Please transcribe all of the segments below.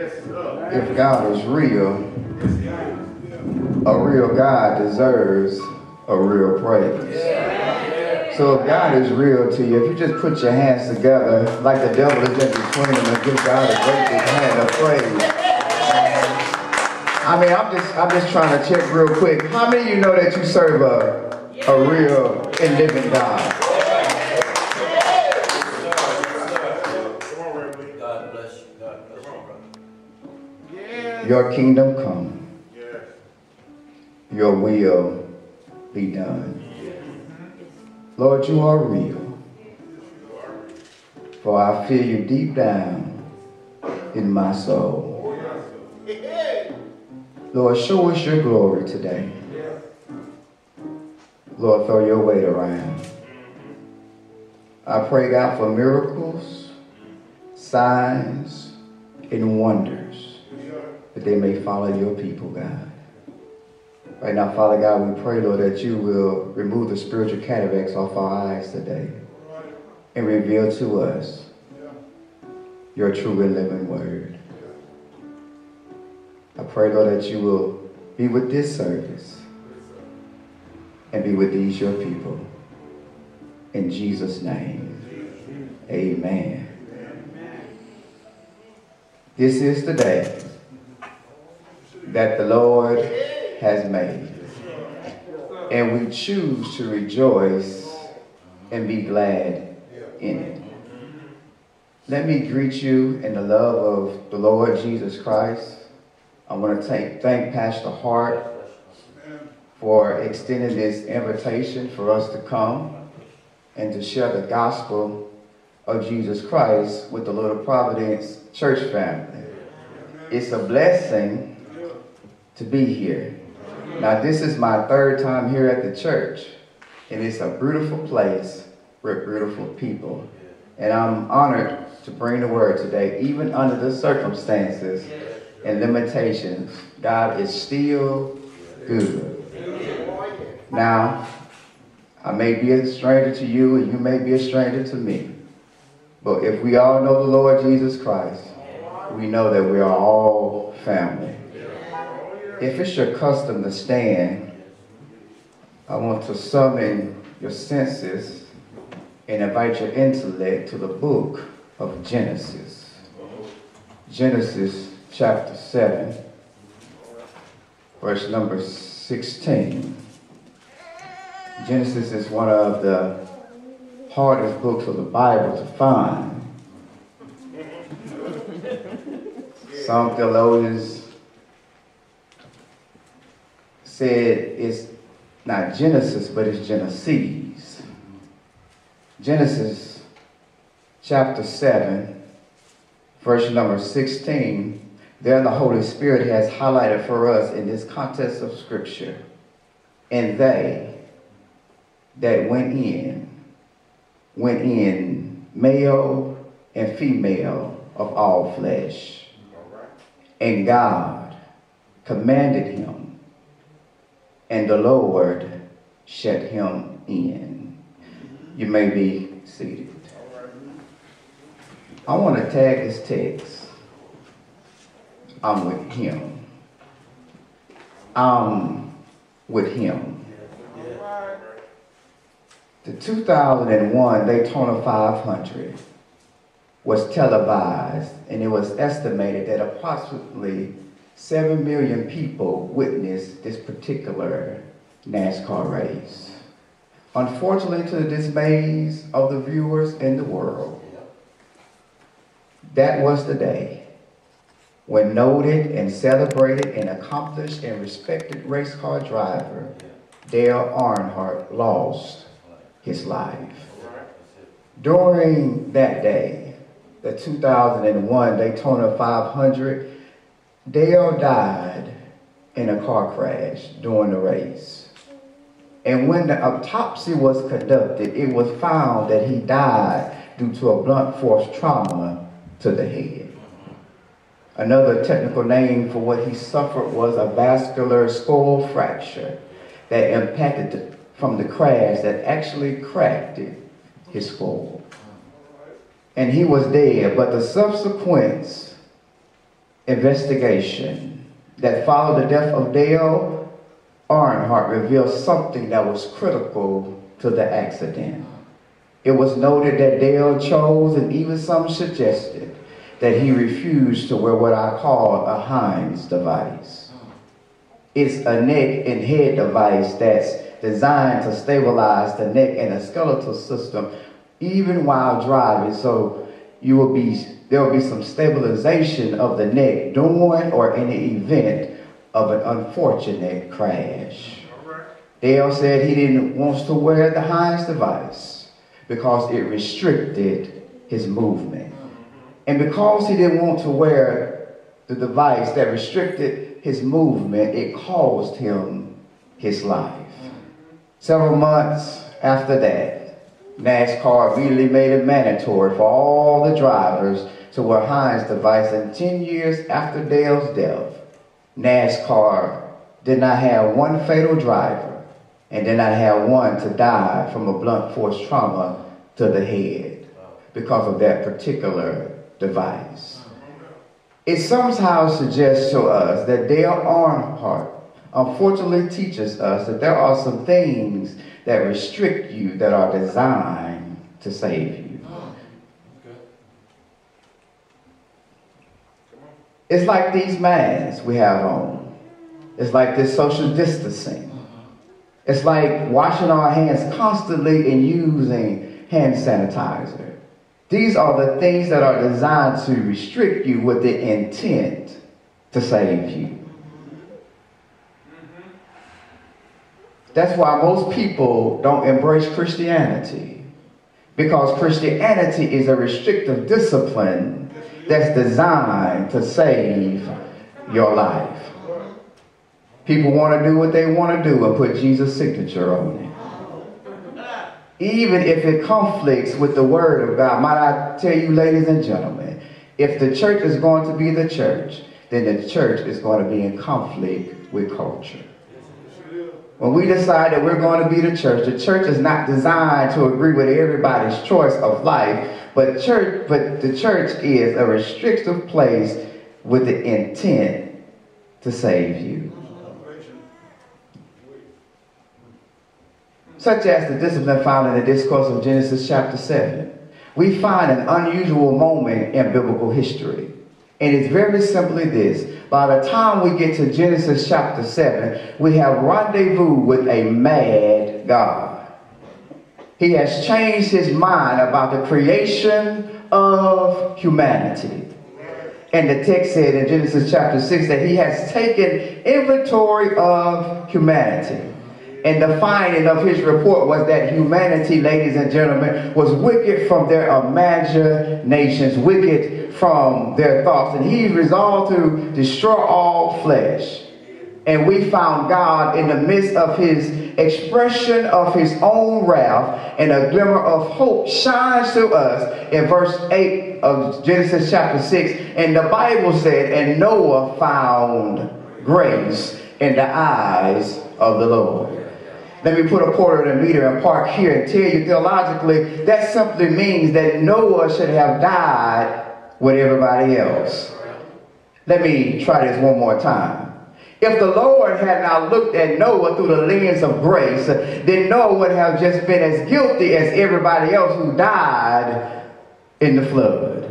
if God is real, a real God deserves a real praise. So if God is real to you, if you just put your hands together like the devil is in between them and give God a great hand of praise. I mean, I'm just I'm just trying to check real quick. How many of you know that you serve a, a real and living? God Your kingdom come. Your will be done. Lord, you are real. For I feel you deep down in my soul. Lord, show us your glory today. Lord, throw your weight around. I pray, God, for miracles, signs, and wonders that they may follow your people, God. Right now, Father God, we pray, Lord, that you will remove the spiritual cataracts off our eyes today and reveal to us your true and living word. I pray, Lord, that you will be with this service and be with these your people. In Jesus' name, amen. This is the day that the Lord has made. And we choose to rejoice and be glad in it. Let me greet you in the love of the Lord Jesus Christ. I want to thank, thank Pastor Hart for extending this invitation for us to come and to share the gospel of Jesus Christ with the Little Providence church family. It's a blessing to be here. Now, this is my third time here at the church, and it's a beautiful place with beautiful people. And I'm honored to bring the word today, even under the circumstances and limitations. God is still good. Now, I may be a stranger to you, and you may be a stranger to me. But if we all know the Lord Jesus Christ, we know that we are all family. If it's your custom to stand, I want to summon your senses and invite your intellect to the book of Genesis. Genesis chapter 7, verse number 16. Genesis is one of the hardest books of the Bible to find. Some theologians said it's not Genesis, but it's Genesis. Genesis chapter 7, verse number 16. There the Holy Spirit has highlighted for us in this context of Scripture. And they that went in, went in male and female of all flesh. And God commanded him, and the Lord shut him in. You may be seated. I want to tag this text. I'm with him. I'm with him. The 2001 Daytona 500 was televised, and it was estimated that approximately 7 million people witnessed this particular NASCAR race. Unfortunately, to the dismays of the viewers in the world, that was the day when noted and celebrated and accomplished and respected race car driver Dale Earnhardt lost his life. During that day, the 2001 Daytona 500, Dale died in a car crash during the race. And when the autopsy was conducted, it was found that he died due to a blunt force trauma to the head. Another technical name for what he suffered was a basilar skull fracture that impacted from the crash that actually cracked it, his skull. And he was dead, but the subsequent investigation that followed the death of Dale Earnhardt revealed something that was critical to the accident. It was noted that Dale chose, and even some suggested, that he refused to wear what I call a HANS device. It's a neck and head device that's designed to stabilize the neck and the skeletal system even while driving. So you will be there will be some stabilization of the neck during or in the event of an unfortunate crash. Dale said he didn't want to wear the HANS device because it restricted his movement. And because he didn't want to wear the device that restricted his movement, it caused him his life. Several months after that, NASCAR immediately made it mandatory for all the drivers to wear HANS device. And 10 years after Dale's death, NASCAR did not have one fatal driver and did not have one to die from a blunt force trauma to the head because of that particular device. It somehow suggests to us that Dale Earnhardt unfortunately teaches us that there are some things that restrict you that are designed to save you. Hmm. It's like these masks we have on. It's like this social distancing. Uh-huh. It's like washing our hands constantly and using hand sanitizer. These are the things that are designed to restrict you with the intent to save you. That's why most people don't embrace Christianity. Because Christianity is a restrictive discipline that's designed to save your life. People want to do what they want to do and put Jesus' signature on it. Even if it conflicts with the word of God. Might I tell you, ladies and gentlemen, if the church is going to be the church, then the church is going to be in conflict with culture. When we decide that we're going to be the church, the church is not designed to agree with everybody's choice of life, but church, but the church is a restrictive place with the intent to save you. Such as the discipline found in the discourse of Genesis chapter 7. We find an unusual moment in biblical history. And it's very simply this. By the time we get to Genesis chapter 7, we have rendezvous with a mad God. He has changed his mind about the creation of humanity. And the text said in Genesis chapter 6 that he has taken inventory of humanity. And the finding of his report was that humanity, ladies and gentlemen, was wicked from their imaginations, wicked from their thoughts. And he resolved to destroy all flesh. And we found God in the midst of his expression of his own wrath, and a glimmer of hope shines to us in verse 8 of Genesis chapter 6. And the Bible said, And Noah found grace in the eyes of the Lord. Let me put a quarter in a meter and park here and tell you theologically that simply means that Noah should have died with everybody else. Let me try this one more time. If the Lord had not looked at Noah through the lens of grace, then Noah would have just been as guilty as everybody else who died in the flood.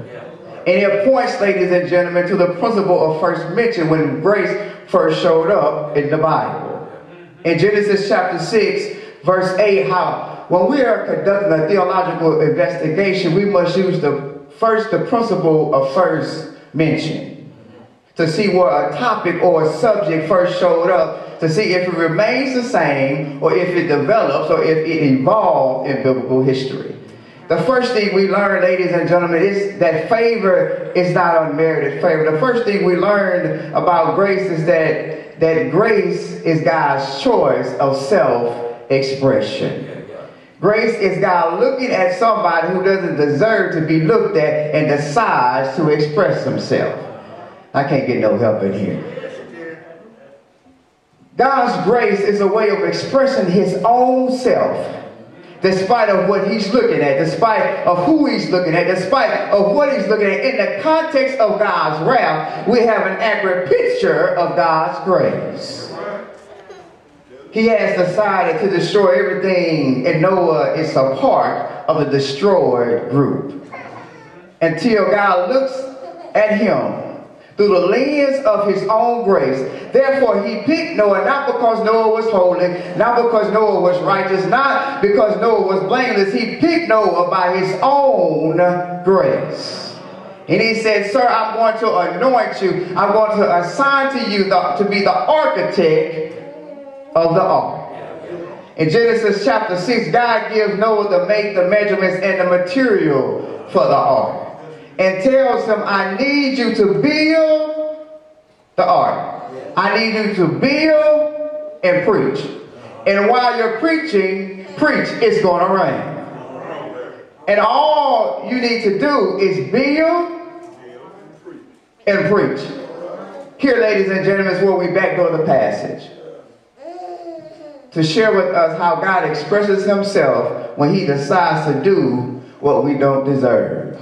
And it points, ladies and gentlemen, to the principle of first mention when grace first showed up in the Bible in Genesis chapter 6, verse 8, how when we are conducting a theological investigation, we must use the first the principle of first mention to see where a topic or a subject first showed up, to see if it remains the same or if it develops or if it evolved in biblical history. The first thing we learn, ladies and gentlemen, is that favor is not unmerited favor. The first thing we learned about grace is that that grace is God's choice of self-expression. Grace is God looking at somebody who doesn't deserve to be looked at and decides to express himself. I can't get no help in here. God's grace is a way of expressing his own self despite of what he's looking at, despite of who he's looking at, despite of what he's looking at. In the context of God's wrath, we have an accurate picture of God's grace. He has decided to destroy everything, and Noah is a part of the destroyed group. Until God looks at him through the lens of his own grace. Therefore, he picked Noah not because Noah was holy, not because Noah was righteous, not because Noah was blameless. He picked Noah by his own grace. And he said, Sir, I'm going to anoint you. I'm going to assign to you the, to be the architect of the ark. In Genesis chapter 6, God gives Noah the make, the measurements, and the material for the ark. And tells him, I need you to build the ark. I need you to build and preach. And while you're preaching, preach, it's going to rain. And all you need to do is build and preach. Here, ladies and gentlemen, is where we backdoor the passage to share with us how God expresses himself when he decides to do what we don't deserve.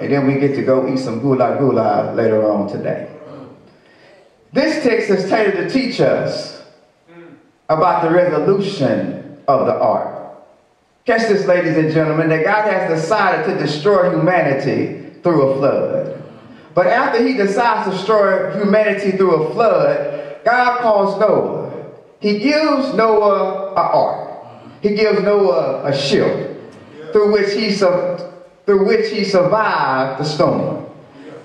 And then we get to go eat some gula gula later on today. This text is tailored to teach us about the resolution of the ark. Catch this, ladies and gentlemen, that God has decided to destroy humanity through a flood. But after he decides to destroy humanity through a flood, God calls Noah he gives Noah an ark. He gives Noah a ship through which he through which he survived the storm.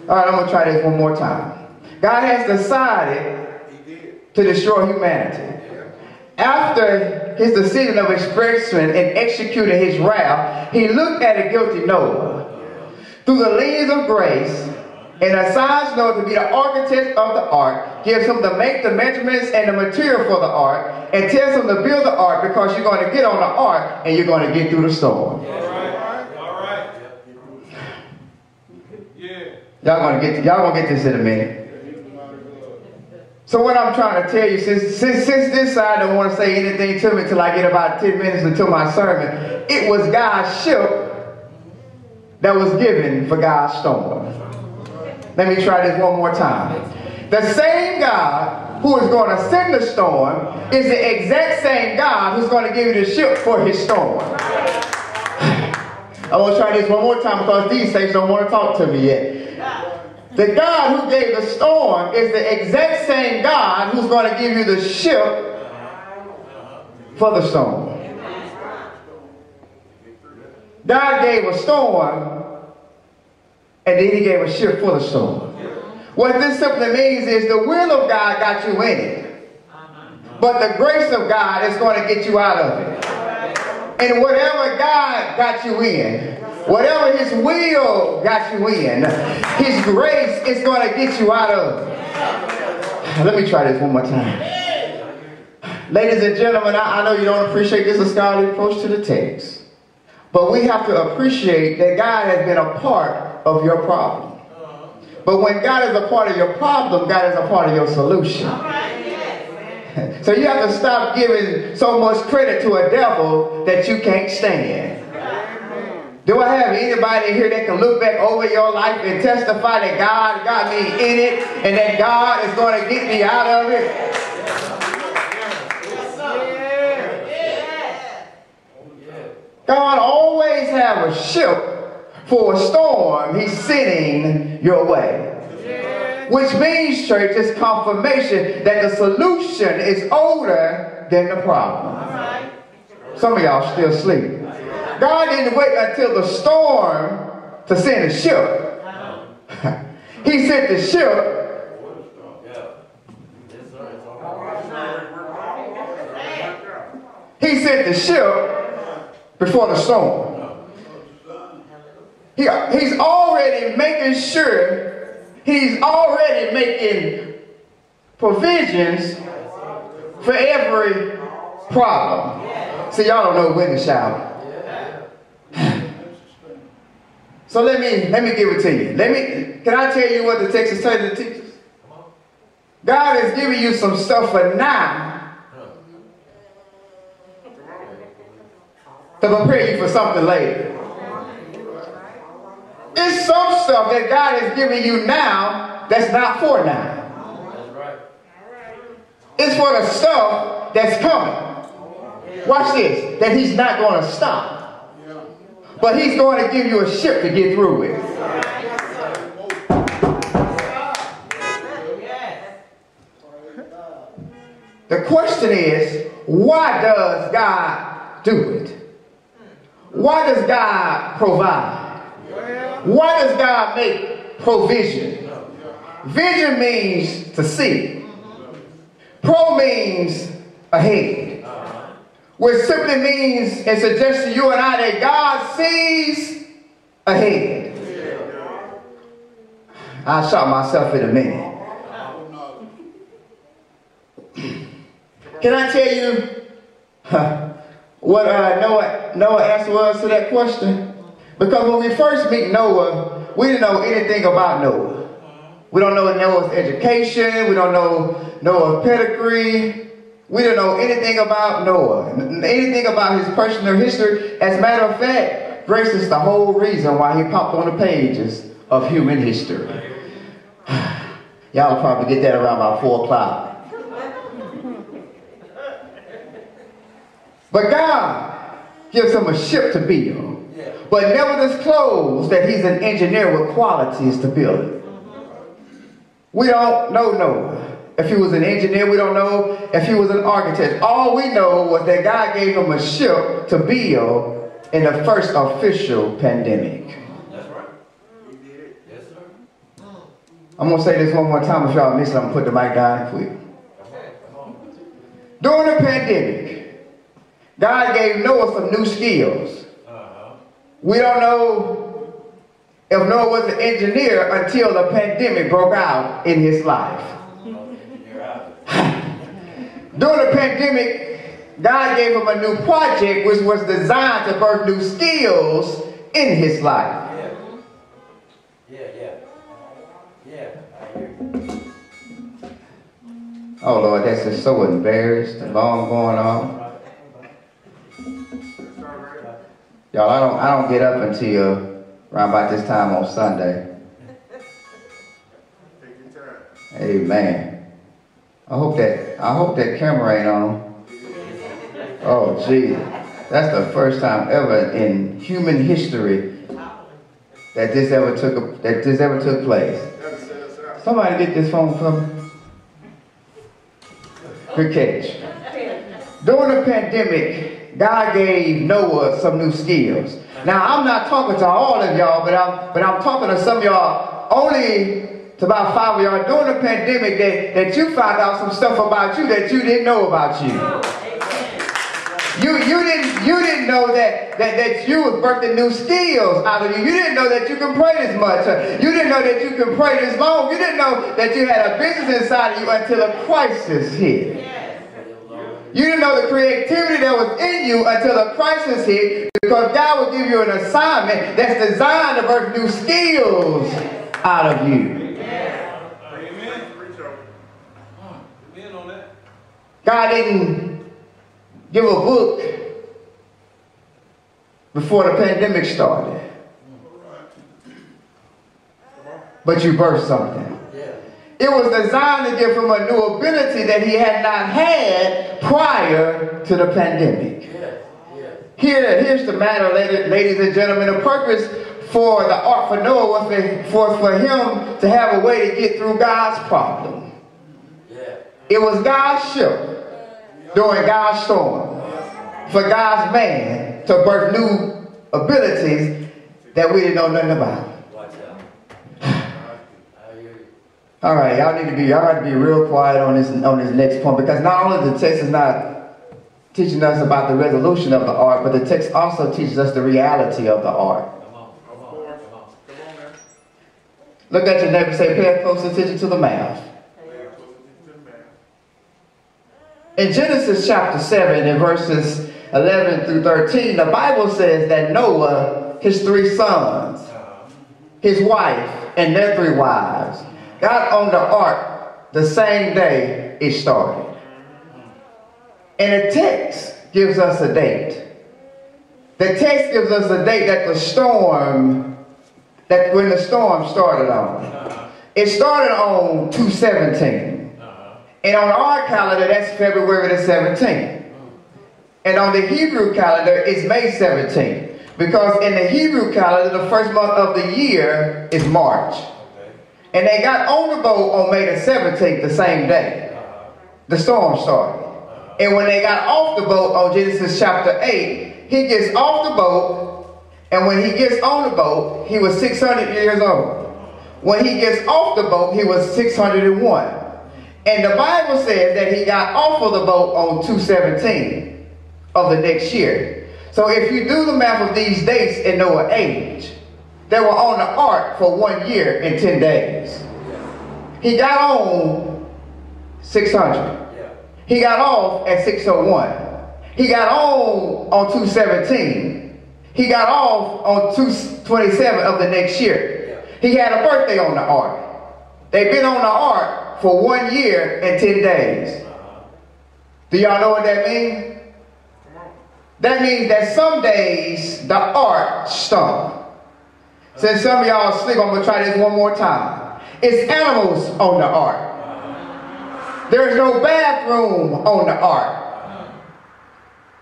All right, I'm gonna try this one more time. God has decided to destroy humanity. After his decision of expression and executing his wrath, he looked at a guilty Noah through the lens of grace and assigns Noah to be the architect of the ark, gives him to make the measurements and the material for the ark, and tells him to build the ark because you're going to get on the ark and you're going to get through the storm. All right. All right. Yeah. Y'all gonna get y'all gonna get this in a minute. So what I'm trying to tell you, since since, since this side don't want to say anything to me until I get about 10 minutes until my sermon, it was God's ship that was given for God's storm. Let me try this one more time. The same God who is going to send the storm is the exact same God who's going to give you the ship for his storm. I want to try this one more time because these saints don't want to talk to me yet. The God who gave the storm is the exact same God who's going to give you the ship for the storm. God gave a storm and then he gave a ship full of storm. What this simply means is the will of God got you in it. But the grace of God is going to get you out of it. And whatever God got you in, whatever his will got you in, his grace is going to get you out of it. Let me try this one more time. Ladies and gentlemen, I, I know you don't appreciate this a scholarly approach to the text. But we have to appreciate that God has been a part of your problem. But when God is a part of your problem, God is a part of your solution. So you have to stop giving so much credit to a devil that you can't stand. Do I have anybody here that can look back over your life and testify that God got me in it and that God is going to get me out of it? God always have a ship for a storm he's sending your way. Which means, church, is confirmation that the solution is older than the problem. Some of y'all still sleep. God didn't wait until the storm to send a ship. Uh-huh. he sent the ship He sent the ship before the storm. He, he's already making sure, he's already making provisions for every problem. See, y'all don't know when to shout. So let me let me give it to you. Let me can I tell you what the text is telling the teachers? God is giving you some stuff for now to prepare you for something later. It's some stuff that God is giving you now that's not for now. It's for the stuff that's coming. Watch this, that He's not going to stop. But He's going to give you a ship to get through with. The question is, why does God do it? Why does God provide? Why does God make provision? Vision means to see. Pro means ahead. Which simply means and suggests to you and I that God sees ahead. I'll shot myself in a minute. Can I tell you huh, what uh, Noah, Noah answer was to that question? Because when we first meet Noah, we didn't know anything about Noah. We don't know Noah's education. We don't know Noah's pedigree. We don't know anything about Noah, anything about his personal history. As a matter of fact, grace is the whole reason why he popped on the pages of human history. Y'all probably get that around about 4 o'clock. But God gives him a ship to build, but never disclosed that he's an engineer with qualities to build it. We don't know Noah. If he was an engineer, we don't know if he was an architect. All we know was that God gave him a ship to build in the first official pandemic. That's right. He did it. Yes, sir. I'm gonna say this one more time. If y'all miss it, I'm gonna put the mic down quick. Come on, come on. During the pandemic, God gave Noah some new skills. We don't know if Noah was an engineer until the pandemic broke out in his life. During the pandemic, God gave him a new project which was designed to birth new skills in his life. Yeah. Yeah, yeah. I hear you. Oh Lord, that's just so embarrassed, the long going on. Y'all, I don't I don't get up until around about this time on Sunday. Take your time. Amen. I hope that I hope that camera ain't on. Oh gee. That's the first time ever in human history that this ever took a, that this ever took place. Somebody get this phone from me. Good catch. During the pandemic, God gave Noah some new skills. Now I'm not talking to all of y'all, but I'm but I'm talking to some of y'all only to about five of y'all during the pandemic that, that you found out some stuff about you that you didn't know about you. You, you didn't you didn't know that, that that you was birthing new skills out of you. You didn't know that you can pray this much. You didn't know that you can pray this long. You didn't know that you had a business inside of you until a crisis hit. You didn't know the creativity that was in you until a crisis hit because God will give you an assignment that's designed to birth new skills out of you. God didn't give a book before the pandemic started. But you birthed something. It was designed to give him a new ability that he had not had prior to the pandemic. Yeah. Yeah. Here, here's the matter, ladies, ladies and gentlemen. The purpose for the ark for Noah was for, for him to have a way to get through God's problem. Yeah. It was God's ship during God's storm for God's man to birth new abilities that we didn't know nothing about. Watch out. I hear you. All right, y'all need to be y'all to be real quiet on this on this next point because not only the text is not teaching us about the resolution of the ark, but the text also teaches us the reality of the ark. Come on. Come on. Come on. Look at your neighbor, say, pay close attention to the math. In Genesis chapter 7, in verses 11 through 13, the Bible says that Noah, his three sons, his wife, and their three wives got on the ark the same day it started. And the text gives us a date the text gives us a date that the storm, that when the storm started on. It started on 217. And on our calendar, that's February the 17th. And on the Hebrew calendar, it's May 17th. Because in the Hebrew calendar, the first month of the year is March. And they got on the boat on May the 17th, the same day. The storm started. And when they got off the boat on Genesis chapter 8, he gets off the boat, and when he gets on the boat, he was 600 years old. When he gets off the boat, he was 601. And the Bible says that he got off of the boat on 217 of the next year. So if you do the math of these dates and know an age, they were on the ark for one year and 10 days. He got on 600. He got off at 601. He got on on 217. He got off on 227 of the next year. He had a birthday on the ark. They've been on the ark for one year and 10 days. Do y'all know what that means? That means that some days the ark stunk. Since some of y'all asleep, I'm going to try this one more time. It's animals on the ark. There's no bathroom on the ark.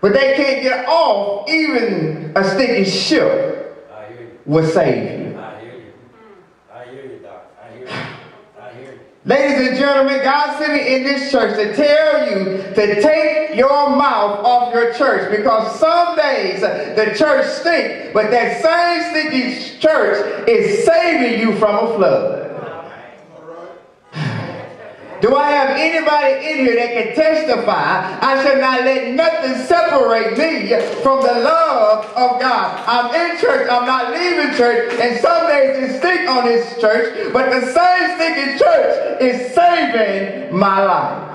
But they can't get off even a sticky ship will save you. I hear you. I hear you, Doc. I hear you. I hear you. Ladies and gentlemen, God sent me in this church to tell you to take your mouth off your church because some days the church stinks, but that same stinky church is saving you from a flood. Do I have anybody in here that can testify? I shall not let nothing separate me from the love of God. I'm in church, I'm not leaving church, and some days it stink on this church, but the same stinking church is saving my life.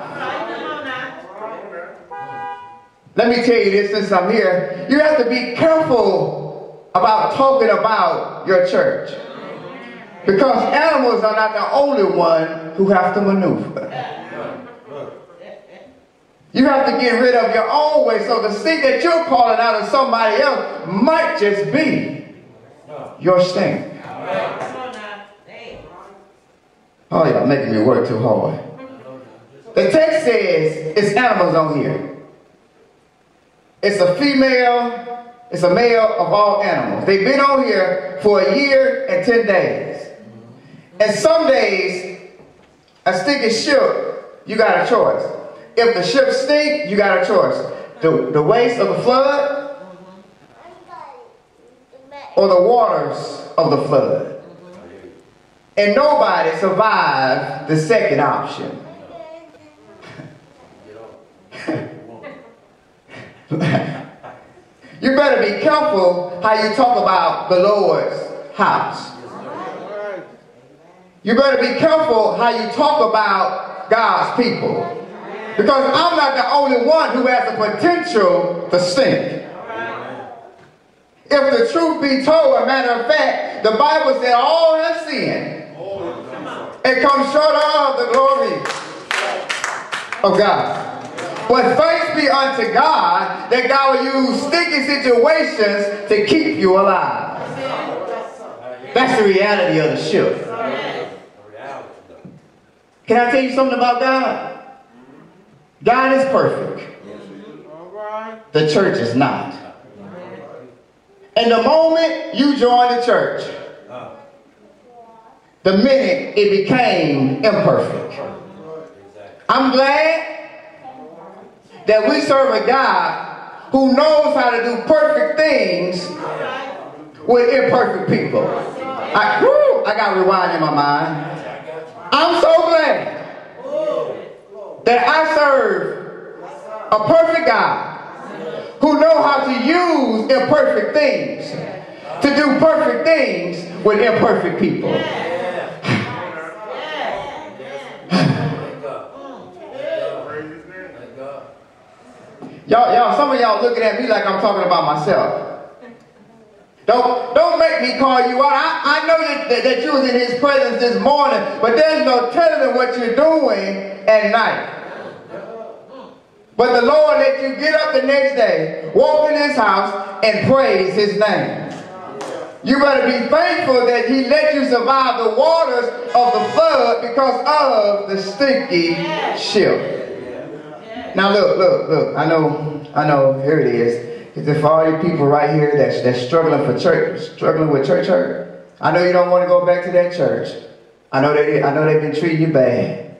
Let me tell you this since I'm here. You have to be careful about talking about your church. Because animals are not the only one who have to maneuver. You have to get rid of your own way. So the stink that you're calling out of somebody else might just be your stink. Oh, y'all making me work too hard. The text says it's animals on here. It's a female, it's a male of all animals. They've been on here for a year and 10 days. And some days, a stinky ship, you got a choice. If the ship stink, you got a choice. The, the waste of the flood or the waters of the flood. And nobody survived the second option. you better be careful how you talk about the Lord's house. You better be careful how you talk about God's people. Because I'm not the only one who has the potential to stink. If the truth be told, a matter of fact, the Bible said all have sinned and come short of the glory of God. But thanks be unto God that God will use sticky situations to keep you alive. That's the reality of the ship. Can I tell you something about God? God is perfect. The church is not. And the moment you join the church, the minute it became imperfect. I'm glad that we serve a God who knows how to do perfect things with imperfect people. I, I got rewind in my mind. I'm so glad that I serve a perfect God who know how to use imperfect things to do perfect things with imperfect people. Y'all, y'all, some of y'all looking at me like I'm talking about myself. Don't, don't make me call you out. I, I know that, that, that you was in his presence this morning, but there's no telling what you're doing at night. But the Lord let you get up the next day, walk in his house, and praise his name. You better be thankful that he let you survive the waters of the flood because of the stinky ship. Now look, look, look. I know, I know. Here it is. It for all you people right here that's that's struggling for church, struggling with church hurt? I know you don't want to go back to that church. I know they, I know they've been treating you bad.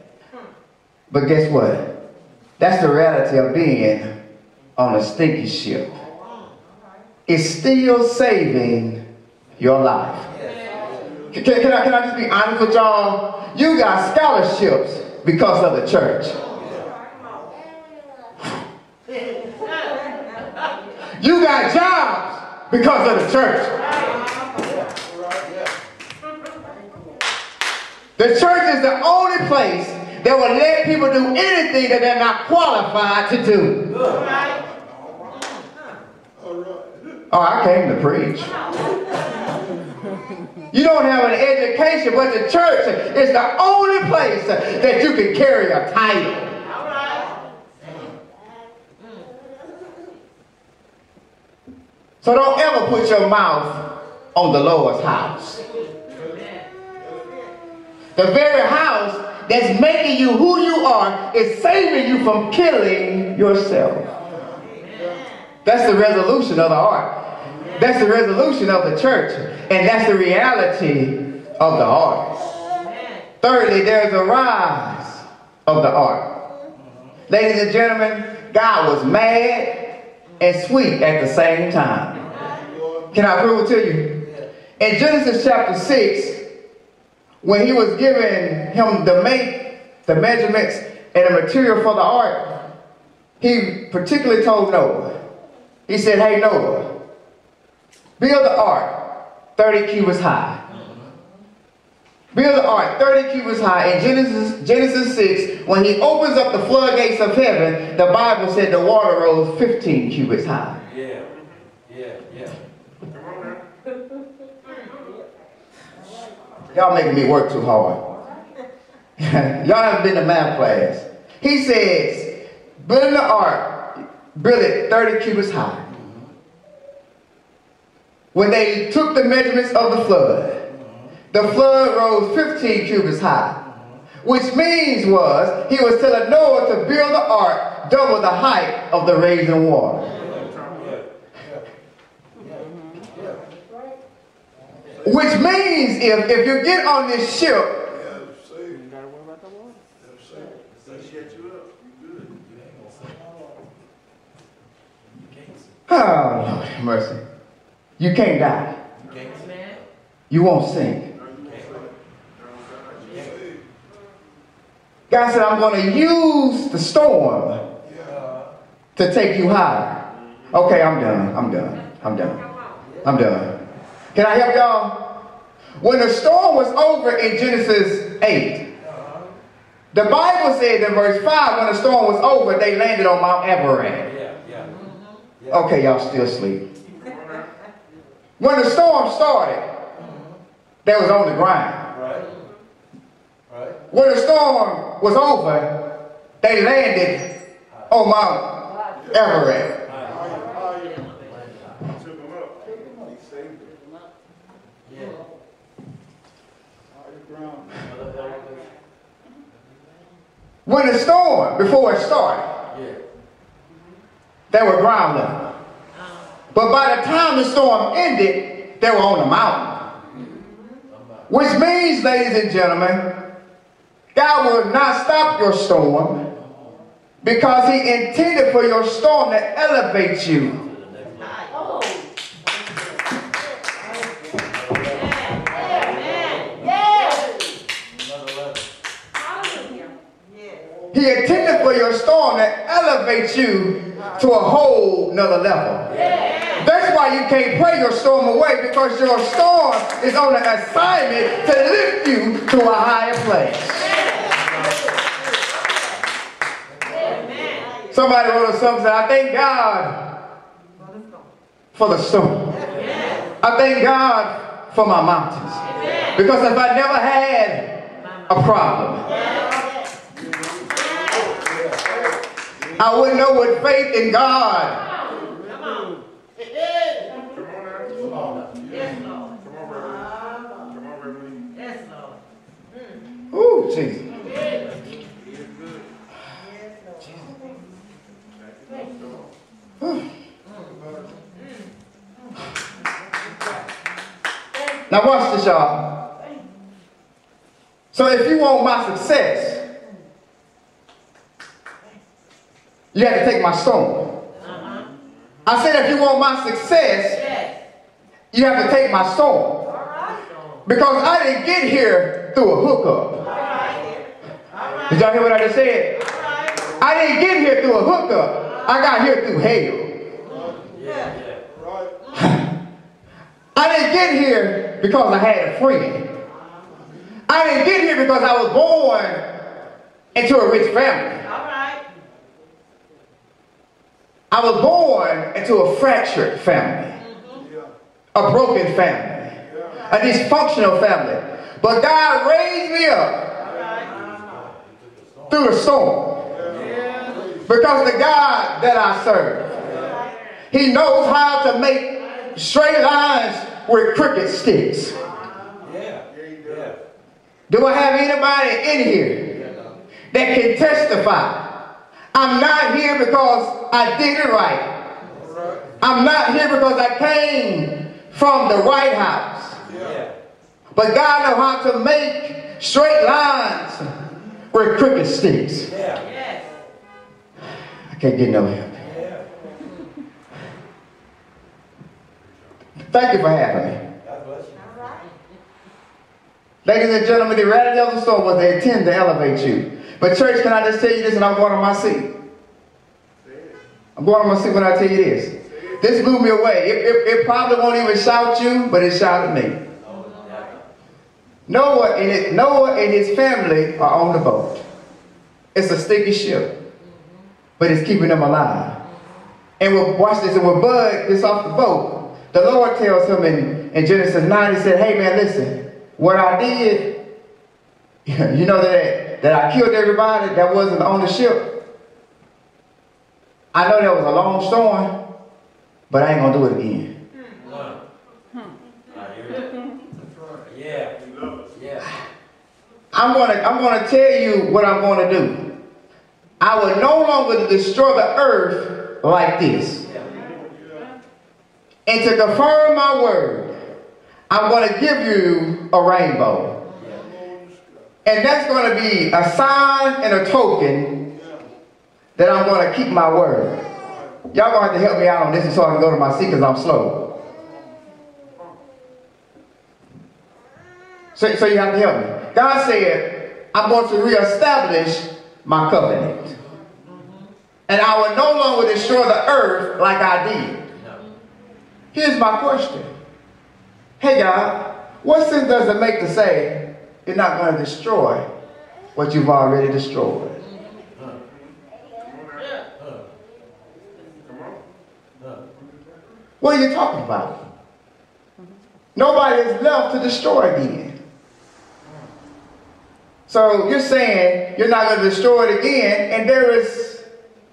But guess what? That's the reality of being on a stinky ship. It's still saving your life. Can, can I, can I just be honest with y'all? You got scholarships because of the church. You got jobs because of the church. The church is the only place that will let people do anything that they're not qualified to do. Oh, I came to preach. You don't have an education, but the church is the only place that you can carry a title. So don't ever put your mouth on the Lord's house. The very house that's making you who you are is saving you from killing yourself. That's the resolution of the heart. That's the resolution of the church. And that's the reality of the heart. Thirdly, there's a rise of the heart. Ladies and gentlemen, God was mad and sweet at the same time. Can I prove it to you? In Genesis chapter 6, when he was giving him the make, the measurements, and the material for the ark, he particularly told Noah, he said, Hey Noah, build the ark 30 cubits high. Build the ark 30 cubits high. In Genesis, Genesis 6, when he opens up the floodgates of heaven, the Bible said the water rose 15 cubits high. Yeah, yeah, yeah. Y'all making me work too hard. Y'all haven't been to math class. He says, build the ark, build it 30 cubits high. When they took the measurements of the flood, the flood rose 15 cubits high. Which means was, he was telling Noah to build the ark double the height of the raising water. Which means if, if you get on this ship Oh, Lord mercy. You can't die. You won't sink. God said, I'm going to use the storm to take you higher. Okay, I'm done. I'm done. I'm done. I'm done. Can I help y'all? When the storm was over in Genesis 8, the Bible said in verse 5, when the storm was over, they landed on Mount Everest. Okay, y'all still asleep. When the storm started, they was on the ground. When the storm was over, they landed on Mount Everest. When the storm, before it started, they were ground. But by the time the storm ended, they were on the mountain. Which means, ladies and gentlemen, God will not stop your storm because He intended for your storm to elevate you. He intended for your storm to elevate you to a whole nother level. That's why you can't pray your storm away because your storm is on an assignment to lift you to a higher place. Somebody wrote a song said, I thank God for the storm. I thank God for my mountains. Because if I never had a problem, I wouldn't know what faith in God. Come on. Come on now. Yes, Lord. Come on, Reverend. Come on, Reverend. Yes, Lord. Ooh, Jesus. Now watch this, y'all. So if you want my success, you have to take my stone. I said if you want my success, you have to take my stone. Because I didn't get here through a hookup. Did y'all hear what I just said? I didn't get here through a hookup. I got here through hell. Yeah, yeah. Right. I didn't get here because I had a friend. I didn't get here because I was born into a rich family. All right. I was born into a fractured family, Yeah. a broken family, a dysfunctional family. But God raised me up through the storm because the God that I serve, He knows how to make straight lines with crooked sticks. Do I have anybody in here that can testify? I'm not here because I did it right. I'm not here because I came from the White House. But God knows how to make straight lines with crooked sticks. Can't get no help. Thank you for having me. Ladies and gentlemen, the reality of the storm was they intend to elevate you. But church, can I just tell you this and I'm going on my seat? I'm going on my seat when I tell you this. This blew me away. It, it, it probably won't even shout you, but it shouted me. Noah and, it, Noah and his family are on the boat. It's a sticky ship, but it's keeping them alive. And we'll watch this, and when Bud gets off the boat, the Lord tells him in, in Genesis 9, he said, Hey man, listen, what I did, you know that, that I killed everybody that wasn't on the ship. I know that was a long storm, but I ain't gonna do it again. One. I hear you. Yeah. He loves us. Yeah. I'm gonna, I'm gonna tell you what I'm gonna do. I will no longer destroy the earth like this. And to confirm my word, I'm gonna give you a rainbow. And that's gonna be a sign and a token that I'm gonna keep my word. Y'all gonna have to help me out on this so I can go to my seat because I'm slow. So, so you have to help me. God said, I'm going to reestablish my covenant. And I will no longer destroy the earth like I did. Here's my question. Hey God, what sense does it make to say you're not going to destroy what you've already destroyed? What are you talking about? Nobody is left to destroy again. So you're saying you're not going to destroy it again, and there is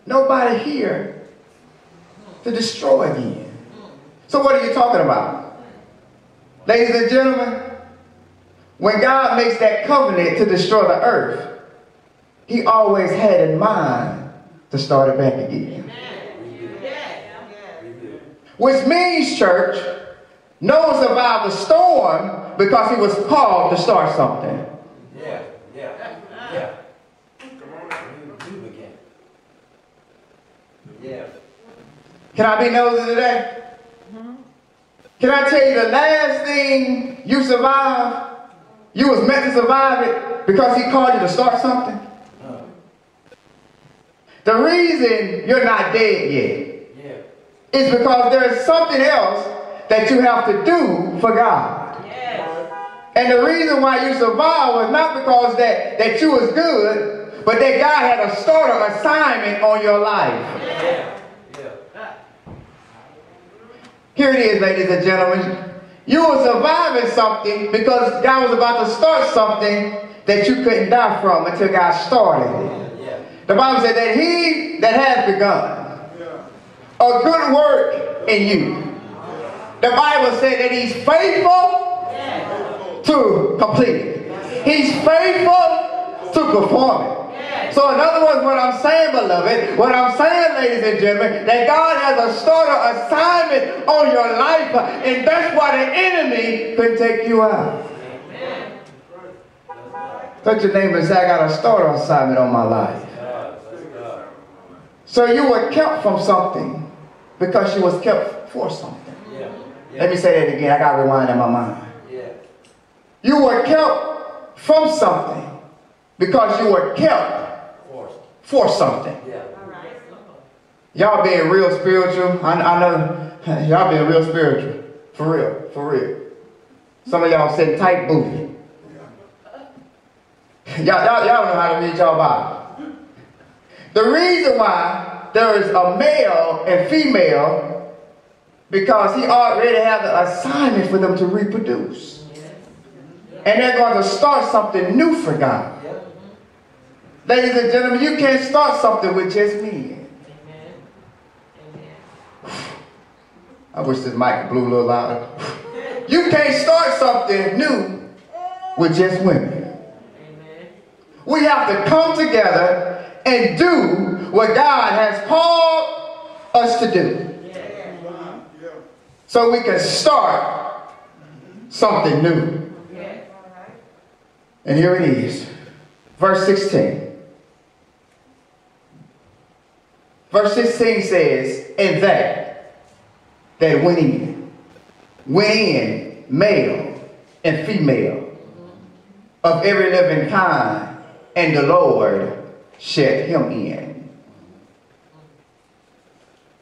nobody here to destroy it again. So what are you talking about? Ladies and gentlemen, when God makes that covenant to destroy the earth, he always had in mind to start it back again. Which means, church, Noah survived the storm because he was called to start something. Yeah. Yeah. Yeah. Come on now. We do begin. Yeah. Can I be nosy today? Can I tell you the last thing you survived, you was meant to survive it because he called you to start something? Huh. The reason you're not dead yet Yeah. is because there's something else that you have to do for God. Yes. And the reason why you survived was not because that, that you was good, but that God had a starter assignment on your life. Here it is, ladies and gentlemen. You were surviving something because God was about to start something that you couldn't die from until God started it. The Bible said that he that has begun a good work in you. The Bible said that he's faithful to complete it. He's faithful to perform it. So in other words, what I'm saying, beloved, what I'm saying, ladies and gentlemen, that God has a starter assignment on your life, and that's why the enemy can take you out. Touch your neighbor and say, I got a starter assignment on my life. God, let's go. So you were kept from something because you was kept for something. Yeah, Let me say that again. I got to rewind in my mind. yeah. You were kept from something because you were kept. For something. Yeah. Y'all being real spiritual. I, I know y'all being real spiritual. For real. For real. Some of y'all sitting tight booty. Y'all, y'all, y'all know how to read y'all Bible. The reason why there is a male and female because he already had the assignment for them to reproduce. And they're going to start something new for God. Ladies and gentlemen, you can't start something with just men. Amen. Amen. I wish this mic blew a little louder. You can't start something new with just women. Amen. We have to come together and do what God has called us to do. So we can start something new. And here it is. Verse 16. Verse 16 says, And that that went in, went in, male and female, of every living kind, and the Lord shut him in.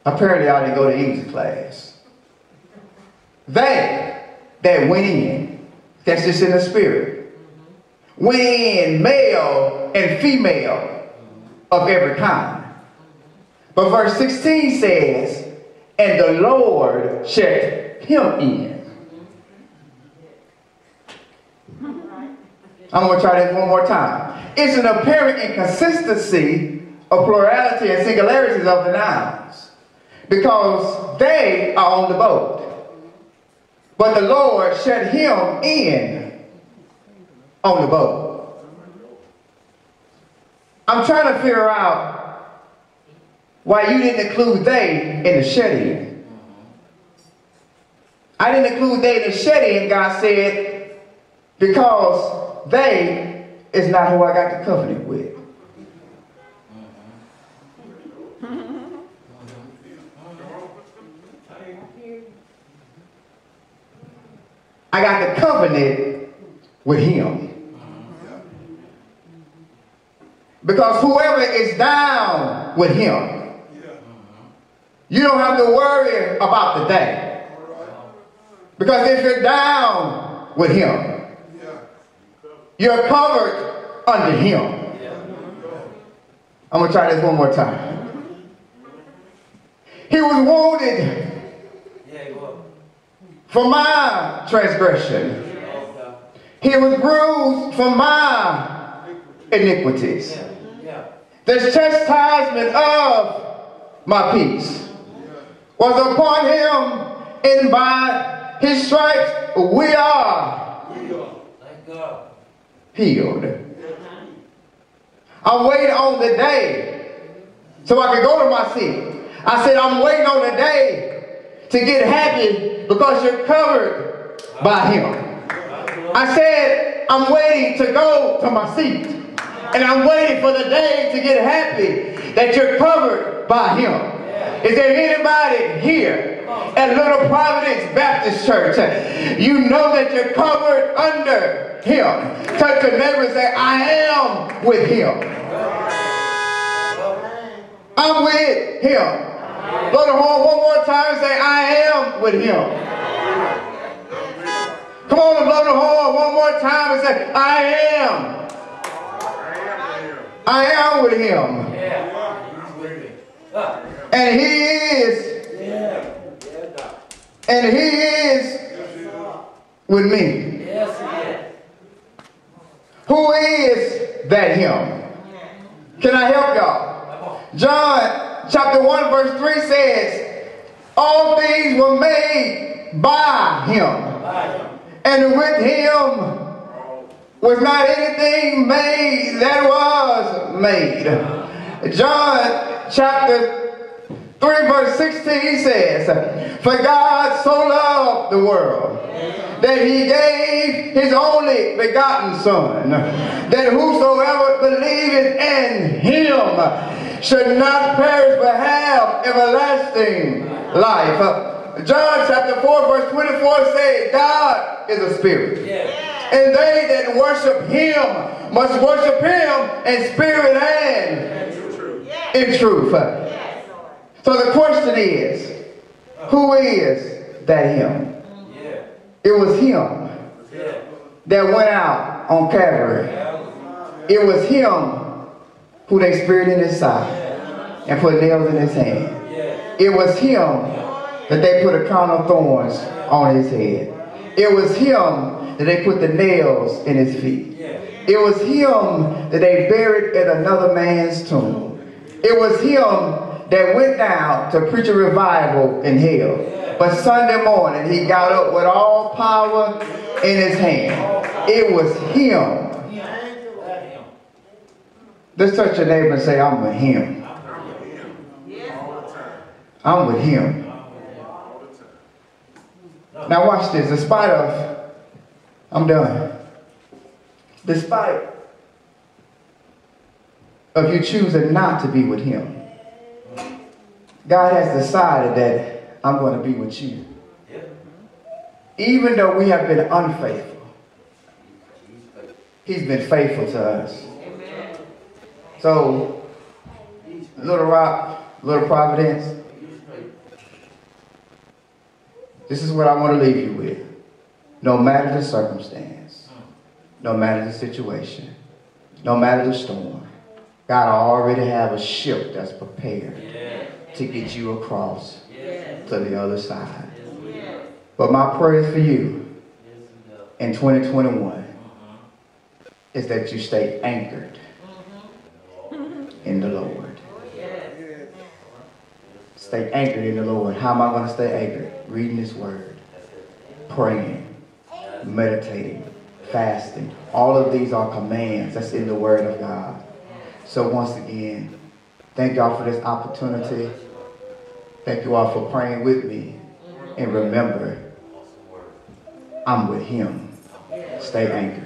Apparently, I didn't go to English class. They that went in, that's just in the spirit, went in, male and female, of every kind. But verse 16 says, and the Lord shut him in. I'm going to try this one more time. It's an apparent inconsistency of plurality and singularities of the nouns because they are on the boat. But the Lord shut him in on the boat. I'm trying to figure out why you didn't include they in the shut in. I didn't include they in the shut in, God said, because they is not who I got the covenant with. I got the covenant with him. Because whoever is down with him, you don't have to worry about the day. Because if you're down with him, you're covered under him. I'm going to try this one more time. He was wounded for my transgression. He was bruised for my iniquities. The chastisement of my peace was upon him, and by his stripes we are healed. I'm waiting on the day so I can go to my seat. I said, I'm waiting on the day to get happy because you're covered by him. I said, I'm waiting to go to my seat. And I'm waiting for the day to get happy that you're covered by him. Is there anybody here at Little Providence Baptist Church? You know that you're covered under him. Touch your neighbor and say, I am with him. I'm with him. Go to home one more time and say, I am with him. Come on and blow the horn one more time and say, I am. I am with him. Yeah. He's with me. Ah. And he is, Yeah. And he is with me. Yes. Who is that him? Can I help y'all? John chapter 1 verse 3 says, All things were made by him, and with him was not anything made that was made. John chapter 3 verse 16 he says, For God so loved the world that he gave his only begotten Son, that whosoever believeth in him should not perish but have everlasting life. John chapter 4 verse 24 says, God is a spirit. Yeah. And they that worship him must worship him in spirit and in truth. So the question is, who is that him? It was him that went out on Calvary. It was him who they speared in his side and put nails in his hand. It was him that they put a crown of thorns on his head. It was him that they put the nails in his feet. It was him that they buried in another man's tomb. It was him that went down to preach a revival in hell. But Sunday morning, he got up with all power in his hand. It was him. Let's touch your neighbor and say, I'm with him. I'm with him. Now watch this. Despite of, I'm done. Despite of you choosing not to be with him, God has decided that I'm going to be with you. Even though we have been unfaithful, he's been faithful to us. So, Little Rock, Little Providence, this is what I want to leave you with. No matter the circumstance, no matter the situation, no matter the storm, God already have a ship that's prepared Yeah. to get you across Yes. to the other side. Yes. But my prayer for you Yes. in 2021 Uh-huh. is that you stay anchored in the Lord. Stay anchored in the Lord. How am I going to stay anchored? Reading His Word, praying, meditating, fasting. All of these are commands that's in the Word of God. So once again, thank y'all for this opportunity. Thank you all for praying with me. And remember, I'm with Him. Stay anchored.